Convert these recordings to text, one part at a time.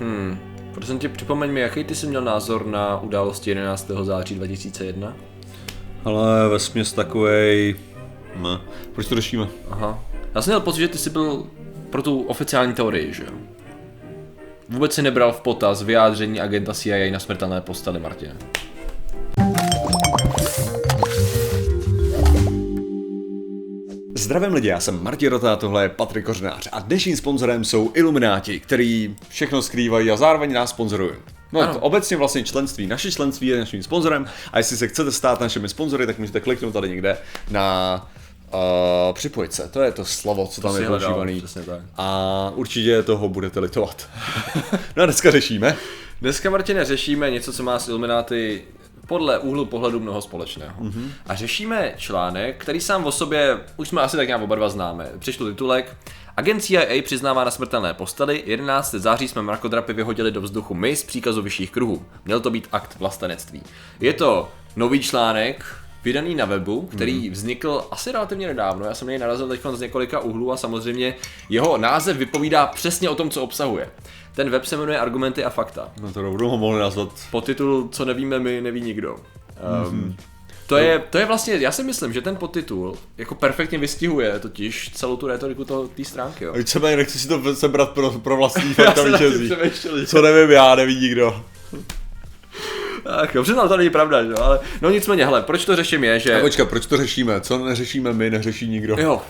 Hmm. Prosím tě, připomeň mi, jaký ty jsi měl názor na události 11. září 2001? Ale ve směs takovej... Ne. Proč to řešíme? Aha. Já jsem měl pocit, že ty jsi byl pro tu oficiální teorii, že jo? Vůbec si nebral v potaz vyjádření agenta CIA na smrtelné posteli, Martine. Zdravím lidi, já jsem Martin Rota, tohle je Patrik Kořenář a dnešním sponzorem jsou Ilumináti, který všechno skrývají a zároveň nás sponzorují. No, Ano. to obecně vlastně členství, naše členství je naším sponzorem a jestli se chcete stát našimi sponzory, tak můžete kliknout tady někde na uh, připojit se, to je to slovo, co tam jsi je používaný. tak. A určitě toho budete litovat. no a dneska řešíme. Dneska, Martine, řešíme něco, co má s Illuminati podle úhlu pohledu mnoho společného. Mm-hmm. A řešíme článek, který sám o sobě, už jsme asi tak nějak oba dva známe. Přečtu titulek. Agent CIA přiznává na smrtelné postely, 11. září jsme mrakodrapy vyhodili do vzduchu my z příkazu vyšších kruhů. Měl to být akt vlastenectví. Je to nový článek, vydaný na webu, který vznikl asi relativně nedávno. Já jsem na něj narazil teď z několika úhlů a samozřejmě jeho název vypovídá přesně o tom, co obsahuje. Ten web se jmenuje Argumenty a fakta. No to rovnou ho mohli nazvat. Podtitul Co nevíme my, neví nikdo. Um, to, je, to je vlastně, já si myslím, že ten podtitul jako perfektně vystihuje totiž celou tu retoriku té stránky. Jo. Víceméně nechci si to sebrat pro, pro vlastní fakta vítězí. Co nevím já, neví nikdo. Ach jo, přiznal, to není pravda, že? jo, ale no nicméně, hele, proč to řeším je, že... A počkat, proč to řešíme? Co neřešíme my, neřeší nikdo. Jo,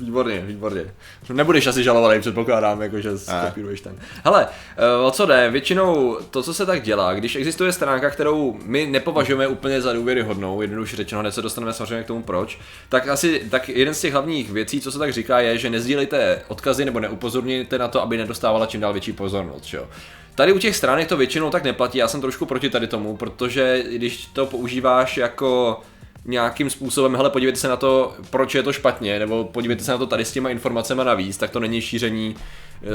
výborně, výborně. Nebudeš asi žalovaný, předpokládám, jako že skopíruješ ten. Hele, eh, o co jde? Většinou to, co se tak dělá, když existuje stránka, kterou my nepovažujeme úplně za důvěryhodnou, jednoduše řečeno, hned se dostaneme samozřejmě k tomu proč, tak asi tak jeden z těch hlavních věcí, co se tak říká, je, že nezdílejte odkazy nebo neupozorněte na to, aby nedostávala čím dál větší pozornost. že Jo? Tady u těch stránek to většinou tak neplatí, já jsem trošku proti tady tomu, protože když to používáš jako nějakým způsobem, hele, podívejte se na to, proč je to špatně, nebo podívejte se na to tady s těma informacemi navíc, tak to není šíření.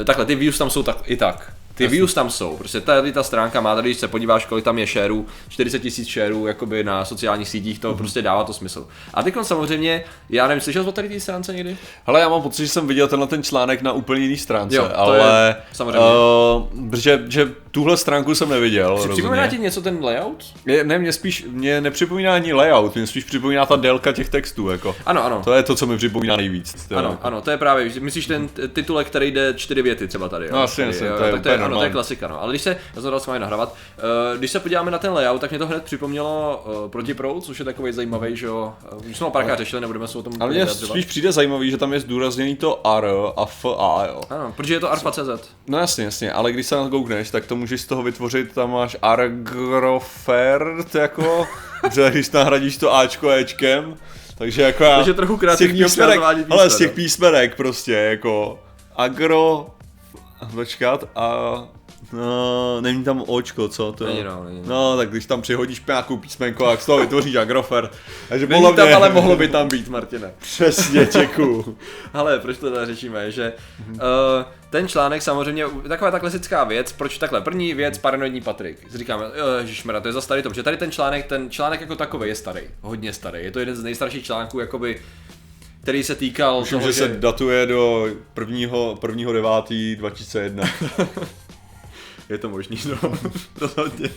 eh, Takhle, ty views tam jsou tak, i tak. Ty views tam jsou, prostě tady ta stránka má, tady když se podíváš, kolik tam je shareů, 40 tisíc shareů jakoby na sociálních sítích, to prostě dává to smysl. A teď samozřejmě, já nevím, slyšel jsi o tady té stránce někdy? Hele, já mám pocit, že jsem viděl tenhle ten článek na úplně jiný stránce, Jo, to ale... je- samozřejmě. Uh, že, že tuhle stránku jsem neviděl, připomíná ti něco ten layout? Mě, ne, mě spíš, mě nepřipomíná ani layout, mě spíš připomíná ta délka těch textů, jako. Ano, ano. To je to, co mi připomíná nejvíc. To, Ano, ano, to je právě, myslíš ten titulek, který jde čtyři věty třeba tady. jo? No, asi, Tady, asi, jo, to je tak to je, ano, to je klasika, no. Ale když se, já jsem dal s vámi nahrávat, uh, když se podíváme na ten layout, tak mě to hned připomnělo uh, protiproud, což je takový zajímavý, že jo. Uh, už jsme ho párkrát řešili, nebudeme se o tom Ale vyjadřovat. spíš přijde zajímavý, že tam je zdůrazněný to R a F A, jo. Ano, protože je to arfa.cz. No jasně, jasně, ale když se na to koukneš, tak to můžeš z toho vytvořit, tam máš Agrofert, jako, že když nahradíš to Ačko Ečkem, takže jako já... Takže trochu z těch kreativního písmenek, ale z těch písmenek prostě, jako, agro, počkat, a No, není tam očko, co? To Není, no, není, no. tak když tam přihodíš nějakou písmenko, tak z toho vytvoříš agrofert. Takže Není tam, mě- ale mohlo by tam být, Martine. Přesně, děkuju. Ale proč to teda řešíme, že uh, ten článek samozřejmě, taková ta klasická věc, proč takhle, první věc, paranoidní Patrik. Říkáme, jo, ježišmarja, to je za starý to, protože tady ten článek, ten článek jako takový je starý, hodně starý, je to jeden z nejstarších článků, jakoby, který se týkal Myslím, toho, že se datuje do prvního, prvního 9. 2001. Je to možný, no, rozhodně.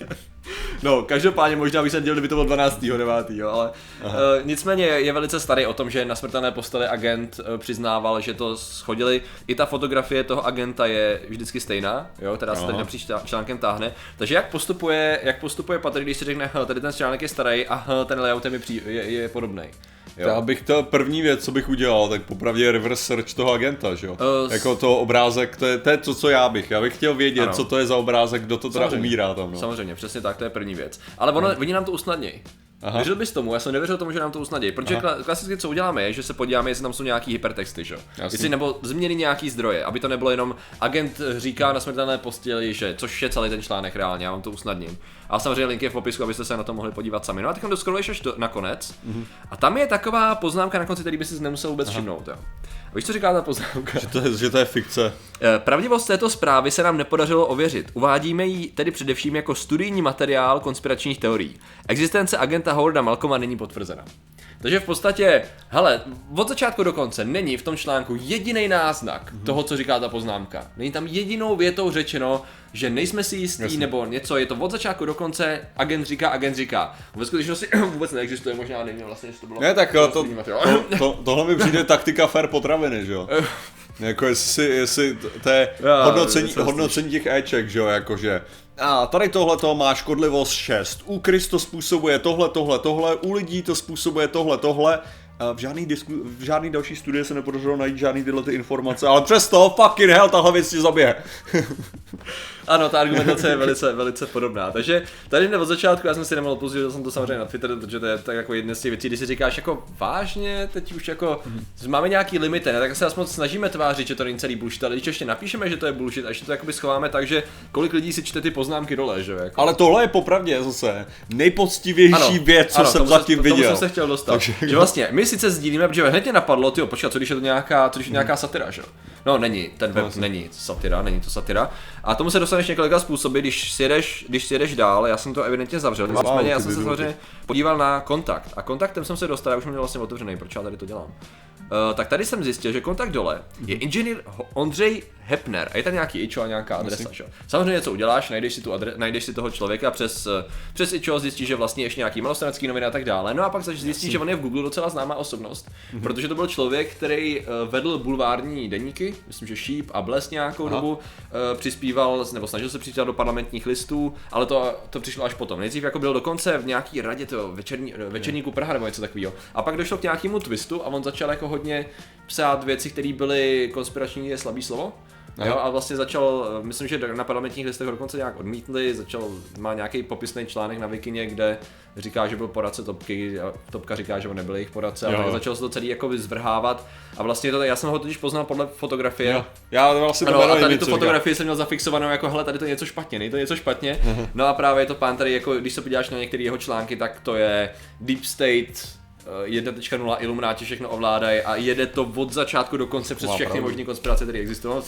No, každopádně možná bych se dělal, kdyby to bylo 12. 9. Jo, ale uh, nicméně je, velice starý o tom, že na smrtelné posteli agent uh, přiznával, že to schodili. I ta fotografie toho agenta je vždycky stejná, jo, která se tady napříč člá- článkem táhne. Takže jak postupuje, jak postupuje Patrik, když si řekne, "Hele, tady ten článek je starý a hele, ten layout je, je, je podobný. Já bych to první věc, co bych udělal, tak popravdě je reverse search toho agenta, že jo? S- jako to obrázek, to je, to je to, co já bych. Já bych chtěl vědět, Ano. co to je za obrázek, kdo to teda Samozřejmě. umírá tam, no. Samozřejmě, přesně tak, to je první věc. Ale ono, oni nám to usnadnějí. Aha. Věřil bys tomu, já jsem nevěřil tomu, že nám to usnadí. Protože kla- klasicky co uděláme je, že se podíváme, jestli tam jsou nějaký hypertexty, že? jo? Jasně. Jestli nebo změny nějaký zdroje, aby to nebylo jenom agent říká na smrtelné posteli, že což je celý ten článek reálně, já vám to usnadním. A samozřejmě link je v popisku, abyste se na to mohli podívat sami. No a teď doskroluješ až do, na konec. Mhm. A tam je taková poznámka na konci, který by si nemusel vůbec všimnout. Jo. A víš, co říká ta poznámka? Že to je, že to je fikce. Eh, Pravdivost této zprávy se nám nepodařilo ověřit. Uvádíme ji tedy především jako studijní materiál konspiračních teorií. Existence agenta Howarda Malcoma není potvrzena. Takže v podstatě, hele, od začátku do konce není v tom článku jediný náznak mm-hmm. toho, co říká ta poznámka. Není tam jedinou větou řečeno, že nejsme si jistí Jasně. nebo něco, je to od začátku do konce, agent říká, agent říká. Ve skutečnosti vůbec neexistuje, možná nevím vlastně, jestli to bylo. Ne, tak to, to, to, to, tohle mi přijde taktika fair potraviny, že jo? Jako jestli, jestli to je hodnocení, hodnocení těch Eček, že jo, jakože a tady tohle to má škodlivost 6, u Krys to způsobuje tohle, tohle, tohle, u lidí to způsobuje tohle, tohle, v žádný, disku, v žádný další studii se nepodařilo najít žádný tyhle ty informace, ale přesto fucking hell, tahle věc ti zabije. ano, ta argumentace je velice, velice podobná. Takže tady hned od začátku, já jsem si nemohl použít, jsem to samozřejmě na Twitter, protože to je tak jako jedna z těch věcí, kdy si říkáš jako vážně, teď už jako mm-hmm. máme nějaký limity, ne? tak se aspoň snažíme tvářit, že to není celý bullshit, ale když ještě napíšeme, že to je bullshit, a ještě to jakoby schováme tak, že kolik lidí si čte ty poznámky dole, že jako. Ale tohle je popravdě zase nejpoctivější ano, věc, co ano, jsem zatím se, viděl. jsem se chtěl dostat. Takže, že vlastně my sice sdílíme, protože hned mě napadlo, ty počkat, co když je to nějaká, co když je nějaká satira, že? No, není, ten web no, není satira, není to satira. A tomu se dostaneš několika způsoby, když sjedeš, když sjedeš dál, já jsem to evidentně zavřel, nicméně já jsem se samozřejmě podíval na kontakt a kontaktem jsem se dostal, já už jsem měl vlastně otevřený, proč já tady to dělám. Uh, tak tady jsem zjistil, že kontakt dole je mhm. inženýr Ondřej Hepner a je tam nějaký ičo a nějaká adresa. Že? Samozřejmě něco uděláš, najdeš si, tu adre- najdeš si toho člověka přes, eh, přes ičo, zjistíš, že vlastně ještě nějaký malostranský noviny a tak dále. No a pak zjistíš, že on je v Google docela známá osobnost, mm-hmm. protože to byl člověk, který uh, vedl bulvární deníky, myslím, že Sheep a Bles nějakou Aha. dobu, uh, přispíval, nebo snažil se přispívat do parlamentních listů, ale to, to přišlo až potom. Nejdřív jako byl dokonce v nějaký radě toho večerní, večerníku Praha nebo něco takového. A pak došlo k nějakému twistu a on začal jako hodně psát věci, které byly konspirační, je slabý slovo. Jo, a vlastně začal, myslím, že na parlamentních listech ho dokonce nějak odmítli, začal, má nějaký popisný článek na Wikině, kde říká, že byl poradce Topky, a Topka říká, že on nebyl jejich poradce, jo. ale začal se to celý jako zvrhávat a vlastně to, já jsem ho totiž poznal podle fotografie. Jo. Já vlastně to ano, a tady tu fotografii jsem měl zafixovanou jako, hele, tady to je něco špatně, není to něco špatně. no a právě je to pán tady, jako, když se podíváš na některé jeho články, tak to je Deep State, 1.0 eh, Illuminati všechno ovládají a jede to od začátku do konce přes všechny možné konspirace, které existují.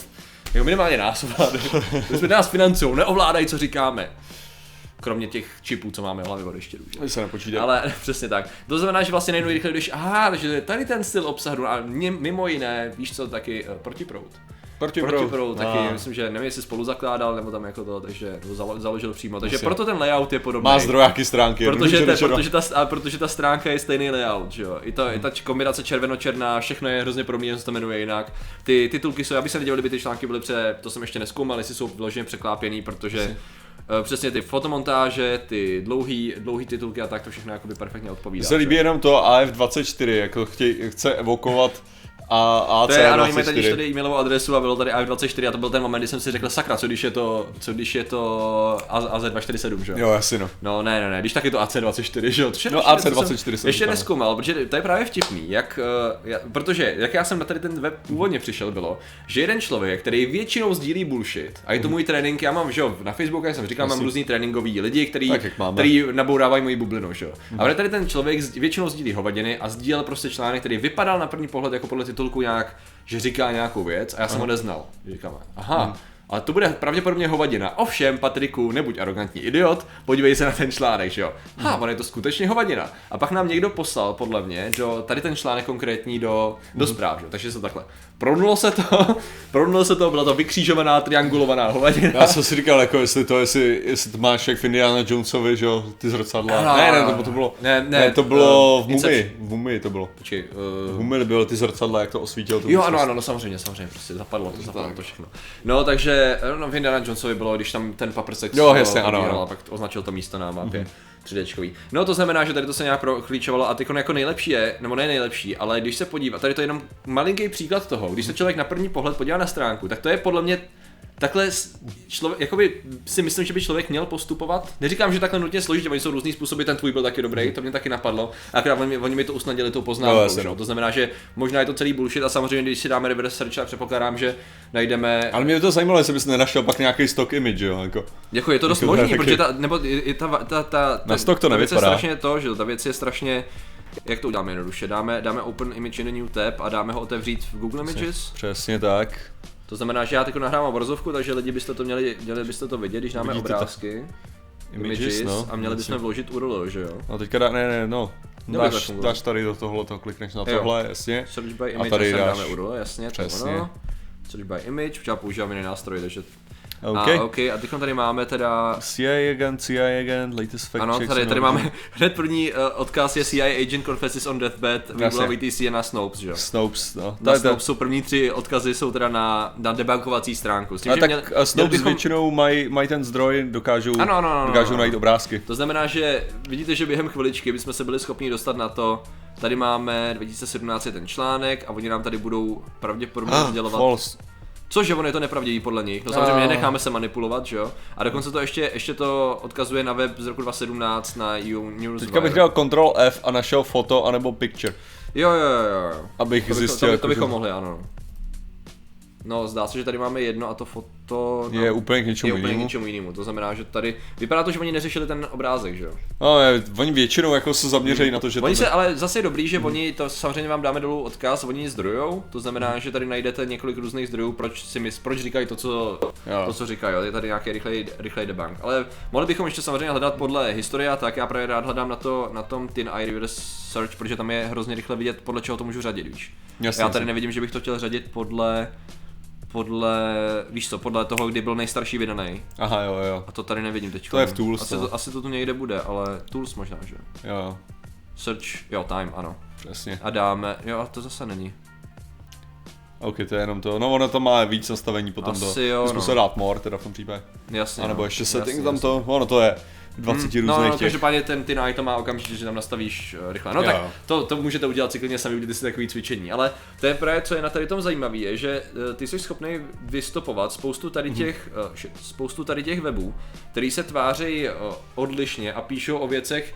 Jako minimálně nás ovládají. jsme nás financují, neovládají, co říkáme. Kromě těch čipů, co máme v hlavě od ještě Že? se nepočítá. Ale přesně tak. To znamená, že vlastně nejrychleji, když, aha, takže tady ten styl obsahu, a mimo jiné, víš co, taky uh, protiprout. Protiprout. Protiprout taky, no. myslím, že nevím, jestli spolu zakládal, nebo tam jako to, takže to založil přímo. Takže Myslím. proto ten layout je podobný. Má zdrojáky stránky. Protože, te, protože, ta, a protože ta stránka je stejný layout, že jo. I, to, hmm. i ta kombinace červeno-černá, všechno je hrozně jen se to jmenuje jinak. Ty titulky jsou, já bych se nedělal, kdyby ty články byly pře, to jsem ještě neskoumal, jestli jsou vloženě překlápěný, protože Myslím Eh, přesně ty fotomontáže, ty dlouhý, dlouhý titulky a tak to všechno jakoby perfektně odpovídá. Mně se líbí jenom to AF24, jako chtěj, chce evokovat a AC to je, ano, máme tady tady e-mailovou adresu a bylo tady AF24 a to byl ten moment, kdy jsem si řekl, sakra, co když je to, co když je to AZ247, že jo? jasně no. No ne, ne, ne, když tak je to AC24, že jo? No AC24 jsem ještě neskoumal, protože to je právě vtipný, jak, uh, protože jak já jsem na tady ten web původně přišel, bylo, že jeden člověk, který většinou sdílí bullshit, a je to mhm. můj trénink, já mám, že jo, na Facebooku, jak jsem říkal, mám různý tréninkový lidi, který, tak, který nabourávají moji bublinu, že jo. A mhm. tady ten člověk většinou sdílí hovadiny a sdílel prostě článek, který vypadal na první pohled jako podle titulku nějak, že říká nějakou věc a já jsem ho neznal. Říkáme, aha, hmm ale to bude pravděpodobně hovadina. Ovšem, Patriku, nebuď arrogantní idiot, podívej se na ten článek, že jo. Ha, on je to skutečně hovadina. A pak nám někdo poslal, podle mě, do, tady ten článek konkrétní do, do mhm. zpráv, že? takže se takhle. Prodnulo se to, prodnulo se to, byla to vykřížovaná, triangulovaná hovadina. Já jsem si říkal, jako jestli to, jestli, jestli to máš jak v Indiana Jonesovi, že jo, ty zrcadla. No, ne, ne, to, to bylo, ne, ne, ne to bylo uh, v Mumii, v Mumii to bylo. Počkej, uh, v Mumii byly ty zrcadla, jak to osvítil. Jo, ano, ano, no, samozřejmě, samozřejmě, prostě zapadlo to, zapadlo to všechno. No, takže, no, v Indiana Jonesovi bylo, když tam ten paprsek jo, jasně, ano, ano. pak označil to místo na mapě. Mm-hmm. 3 No to znamená, že tady to se nějak proklíčovalo a teď jako nejlepší je, nebo ne nejlepší, ale když se podívá, tady to je jenom malinký příklad toho, když se člověk na první pohled podívá na stránku, tak to je podle mě takhle člověk, jakoby si myslím, že by člověk měl postupovat. Neříkám, že takhle nutně složitě, oni jsou různý způsoby, ten tvůj byl taky dobrý, to mě taky napadlo. A akorát oni, oni mi to usnadili tou poznámkou. No, no. To znamená, že možná je to celý bullshit a samozřejmě, když si dáme reverse search, tak předpokládám, že najdeme. Ale mě to zajímalo, jestli bys nenašel pak nějaký stock image, jo? Jako, jako je to dost jako možný, protože ta, nebo je ta, ta, ta, ta, na stock to nevypadá. je strašně to, že ta věc je strašně jak to uděláme jednoduše? Dáme, dáme open image in a new tab a dáme ho otevřít v Google Images? Přesně tak. To znamená, že já teď nahrávám obrazovku, takže lidi byste to měli, měli byste to vidět, když dáme Vidíte obrázky. To? Images, no, a měli bychom vložit URL, že jo? No teďka dá, ne, ne, no, Dáš, dáš tady do tohle, to klikneš na tohle, jasně. Search by image a tady dáš, dáme URL, jasně, přesně. to ono. Search by image, já používám jiný nástroj, takže Okay. A, okay, a teď tady máme teda... CIA agent, CIA agent, latest fact Ano, tady, tady máme hned první uh, odkaz je CIA agent confesses on deathbed, Google VTC je na Snopes, že jo? Snopes, no. Na Snopes jsou první tři odkazy jsou teda na, na debunkovací stránku. S tím, a tak měl, a Snopes bychom... většinou mají maj ten zdroj, dokážou, ano, ano, ano, dokážou ano, najít obrázky. To znamená, že vidíte, že během chviličky bychom se byli schopni dostat na to, Tady máme 2017 je ten článek a oni nám tady budou pravděpodobně ah, sdělovat. False. Což je, ono je to nepravdivý podle nich. No samozřejmě necháme se manipulovat, že jo? A dokonce to ještě, ještě to odkazuje na web z roku 2017 na EU News. Teďka bych dal Ctrl F a našel foto anebo picture. Jo, jo, jo, jo. Abych to zjistil. To, to, to bychom mohli, ano. No, zdá se, že tady máme jedno a to foto no, je úplně k něčemu úplně k něčemu jinému. To znamená, že tady vypadá to, že oni neřešili ten obrázek, že jo? No, je, oni většinou jako se zaměří na to, že oni to... se, ale zase je dobrý, že hmm. oni to samozřejmě vám dáme dolů odkaz, oni zdrojou, to znamená, že tady najdete několik různých zdrojů, proč si mys, proč říkají to, co, jo. to, co říkají, je tady nějaký rychlej, rychlej debunk. Ale mohli bychom ještě samozřejmě hledat podle historie, tak já právě rád hledám na, to, na tom Tin Eye Reverse Search, protože tam je hrozně rychle vidět, podle čeho to můžu řadit, víš. Jasně, já tady nevidím, že bych to chtěl řadit podle podle, víš co, podle toho, kdy byl nejstarší vydaný. Aha, jo, jo. A to tady nevidím teď. To je v Tools. Asi, to, no. asi to tu někde bude, ale Tools možná, že? Jo. Search, jo, time, ano. Přesně. A dáme, jo, a to zase není. OK, to je jenom to. No ono to má víc nastavení potom Asi to. jo, no. se dát more teda v tom případě. Jasně. A nebo no. ještě setting jasně, tam jasně. to, ono to je 20 hmm, no, různých no, těch. každopádně ten ty to má okamžitě, že tam nastavíš uh, rychle. No jo. tak to, to můžete udělat cyklně sami, udělat si takový cvičení. Ale to je právě, co je na tady tom zajímavé, je, že uh, ty jsi schopný vystopovat spoustu tady mhm. těch, uh, spoustu tady těch webů, který se tváří odlišně a píšou o věcech,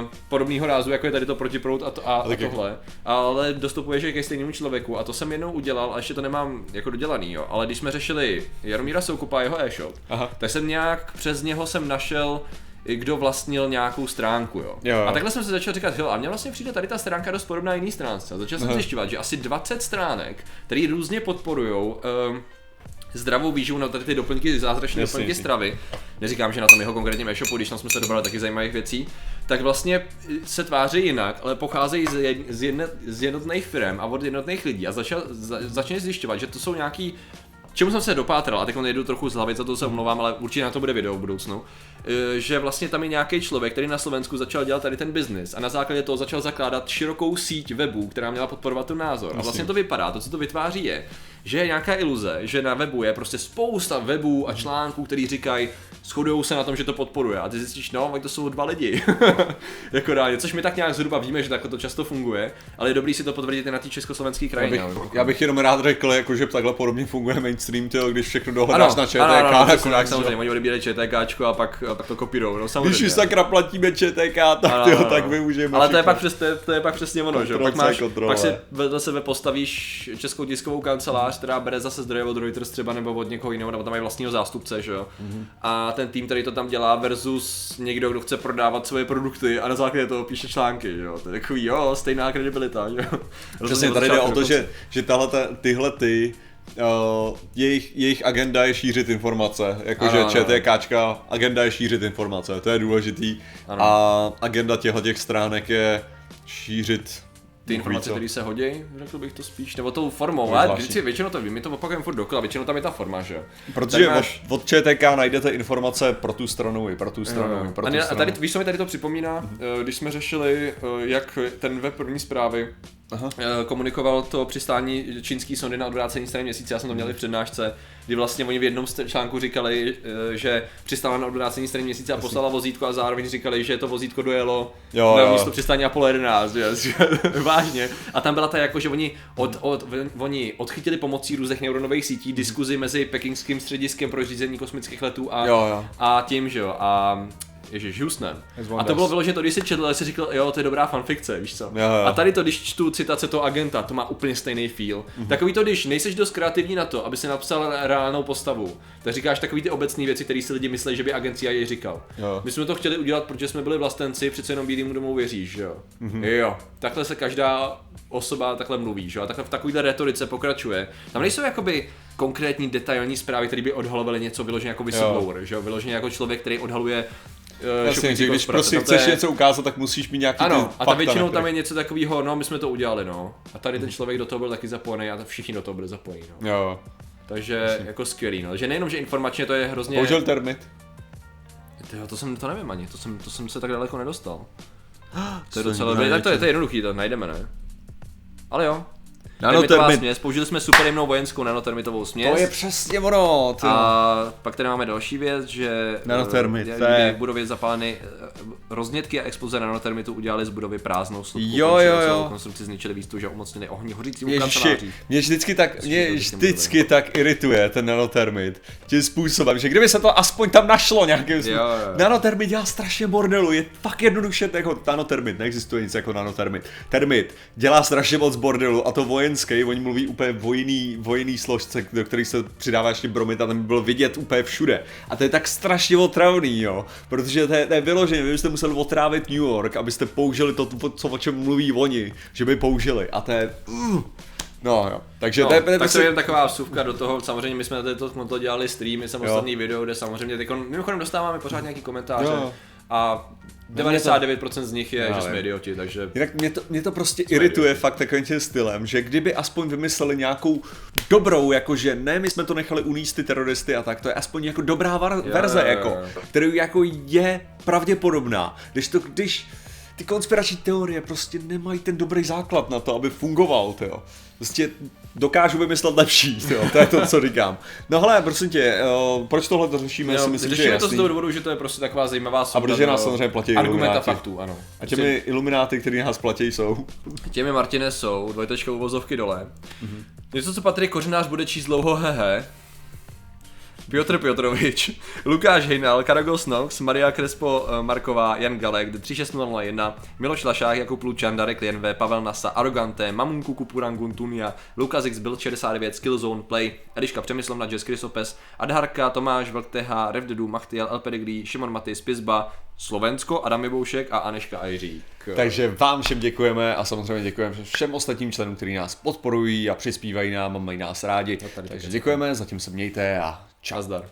uh, podobného rázu, jako je tady to protiprout a, to, a, a tohle, ale dostupuješ ke stejnému člověku a to jsem jednou udělal a ještě to nemám jako dodělaný, jo. ale když jsme řešili Jaromíra Soukupa a jeho e-shop, Aha. tak jsem nějak přes něho jsem našel kdo vlastnil nějakou stránku, jo. jo. A takhle jsem se začal říkat, jo, a mně vlastně přijde tady ta stránka dost podobná jiný stránce. A začal jsem zjišťovat, že asi 20 stránek, které různě podporují um, ehm, zdravou výživu, na tady ty doplňky, zázračné doplňky stravy. Neříkám, že na tom jeho konkrétním e-shopu, když tam jsme se dobrali taky zajímavých věcí, tak vlastně se tváří jinak, ale pocházejí z, jed, z, jedne, z jednotných firm a od jednotných lidí a začal, za, začne zjišťovat, že to jsou nějaký čemu jsem se dopátral, a teď jedu trochu z hlavy, za to se omlouvám, ale určitě na to bude video v budoucnu, e, že vlastně tam je nějaký člověk, který na Slovensku začal dělat tady ten biznis a na základě toho začal zakládat širokou síť webů, která měla podporovat ten názor. A vlastně to vypadá, to, co to vytváří, je, že je nějaká iluze, že na webu je prostě spousta webů a článků, který říkají, shodují se na tom, že to podporuje. A ty zjistíš, no, to jsou dva lidi. jako reálně, což my tak nějak zhruba víme, že takhle to často funguje, ale je dobrý si to potvrdit i na té československé krajině. Já bych, já bych jenom rád řekl, jako, že takhle podobně funguje mainstream, tyjo, když všechno dohledáš na ČTK. Ano, ano, ano, nakonec, tak, samozřejmě, oni odebírají ČTK a pak, a pak to kopírou. No, samozřejmě. Když sakra platíme ČTK, tak, ano, tyjo, tak využijeme. Ale to je, pak přes, to, je, to je pak přesně ono, že pak, máš, pak si sebe postavíš českou tiskovou kancelář, která bere zase zdroje od Reuters třeba nebo od někoho jiného, nebo tam mají vlastního zástupce, že jo. Mm-hmm. A ten tým, který to tam dělá versus někdo, kdo chce prodávat svoje produkty a na základě toho píše články, jo. To je takový, jo, stejná kredibilita, jo. Přesně, tady jde o to, že, že tahle, tyhle ty Uh, jejich, jejich agenda je šířit informace, jakože ČTKčka, agenda je šířit informace, to je důležitý. Ano. A agenda těchto těch stránek je šířit ty informace, které se hodí, řekl bych to spíš, nebo tou formou, ale vždycky většinou to vím, my to opakujeme furt dokola, většinou tam je ta forma, že Protože máš... od, od ČTK najdete informace pro tu stranu i pro tu stranu, jo, jo. pro tu a, stranu. A tady, víš, co mi tady to připomíná, mm-hmm. když jsme řešili, eh, jak ten web první zprávy Aha. Eh, komunikoval to přistání čínský sondy na odvrácení strany měsíce, já jsem to měl v přednášce, kdy vlastně oni v jednom článku říkali, eh, že přistála na odvrácení strany měsíce a poslala vozítko a zároveň říkali, že to vozítko dojelo jo, na jo. místo přistání Apollo 11, že, vážně. A tam byla ta jako, že oni, od, od, oni odchytili pomocí různých neuronových sítí diskuzi mezi pekingským střediskem pro řízení kosmických letů a, jo, jo. a tím, že jo. A Ježíš, Houston. A to bylo vyložené to, když jsi četl, ale jsi říkal, jo, to je dobrá fanfikce, víš co. Jo, jo. A tady to, když čtu citace toho agenta, to má úplně stejný feel. Mm-hmm. Takový to, když nejseš dost kreativní na to, aby si napsal reálnou postavu, tak říkáš takový ty obecné věci, které si lidi myslí, že by agent CIA říkal. Jo. My jsme to chtěli udělat, protože jsme byli vlastenci, přece jenom bílým domů věříš, jo. Mm-hmm. Jo, takhle se každá osoba takhle mluví, že? A takhle v takovýhle retorice pokračuje. Tam nejsou jakoby konkrétní detailní zprávy, které by odhalovaly něco vyloženě jako whistleblower, že jo? Vyloženě jako člověk, který odhaluje Jasně, že když prostě chceš je... něco ukázat, tak musíš mít nějaký Ano, a ta většinou tam je něco takového, no my jsme to udělali, no. A tady ten člověk do toho byl taky zapojený a všichni do toho byli zapojení, no. Jo. Takže Jasně. jako skvělý, no. Že nejenom, že informačně to je hrozně... Použil termit. Tyjo, to jsem, to nevím ani, to jsem, to jsem se tak daleko nedostal. To je docela dobré, tak to je, to je jednoduchý, to najdeme, ne? Ale jo, Nanotermit. směs, použili jsme super jemnou vojenskou nanotermitovou směs. To je přesně ono. Ty. A pak tady máme další věc, že Nanotermit, uh, je... v budově zapáleny uh, roznětky a exploze nanotermitu udělali z budovy prázdnou slupku. Jo, jo, jo. konstrukci zničili výstup, že umocnili ohni hořícím kanceláří. Mě vždycky tak, mě vždycky tak irituje ten nanotermit. Tím způsobem, že kdyby se to aspoň tam našlo nějakým způsobem. Nanotermit dělá strašně bordelu, je fakt jednoduše jako nanotermit, neexistuje nic jako nanotermit. Termit dělá strašně moc bordelu a to vojen vojenský, oni mluví úplně vojný, vojný složce, do kterých se přidává ještě bromit a tam by bylo vidět úplně všude. A to je tak strašně otravný, jo, protože to je, to je vyloženě, vy byste museli otrávit New York, abyste použili to, co, o čem mluví oni, že by použili. A to je... Uh, No jo, takže no, to je, tak to je taková vsuvka do toho, samozřejmě my jsme to, to dělali streamy, samostatný video, kde samozřejmě teď mimochodem dostáváme pořád nějaký komentáře jo. A 99% z nich je, že jsme idioti, takže... Jinak mě to, mě to prostě irituje idioti. fakt takovým tím stylem, že kdyby aspoň vymysleli nějakou dobrou, jakože ne, my jsme to nechali uníst ty teroristy a tak, to je aspoň jako dobrá var- verze, jako, která jako je pravděpodobná. Když to, když ty konspirační teorie prostě nemají ten dobrý základ na to, aby fungoval, jo. Prostě dokážu vymyslet lepší, jo, to je to, co říkám. No hele, prosím tě, uh, proč tohle to řešíme, jo, si myslím, že je to z toho důvodu, že to je prostě taková zajímavá souda. A protože nás samozřejmě platí Argumenta faktů, ano. A těmi prostě... ilumináty, kteří nás platí, jsou? Těmi Martine jsou, dvojtečkou uvozovky dole. Mm-hmm. Něco, co Patrik Kořenář bude číst dlouho, hehe. Piotr Piotrovič, Lukáš Hejnal, Karagos Nox, Maria Krespo eh, Marková, Jan Galek, 36001, Miloš Lašák, Jakub Lučan, Darek Lienve, Pavel Nasa, Arogante, Mamunku Kupurangun Tunia, Lukas X Build 69, Skillzone Play, Eliška Přemyslovna, Jess Krysopes, Adharka, Tomáš Vlkteha, Revdedu, Machtiel, El Pedigree, Šimon Matis, Pizba, Slovensko, Adam Jiboušek a Aneška Ajřík. Takže vám všem děkujeme a samozřejmě děkujeme všem ostatním členům, kteří nás podporují a přispívají nám a mají nás rádi. No Takže děkujeme, zatím se mějte a Čazdar.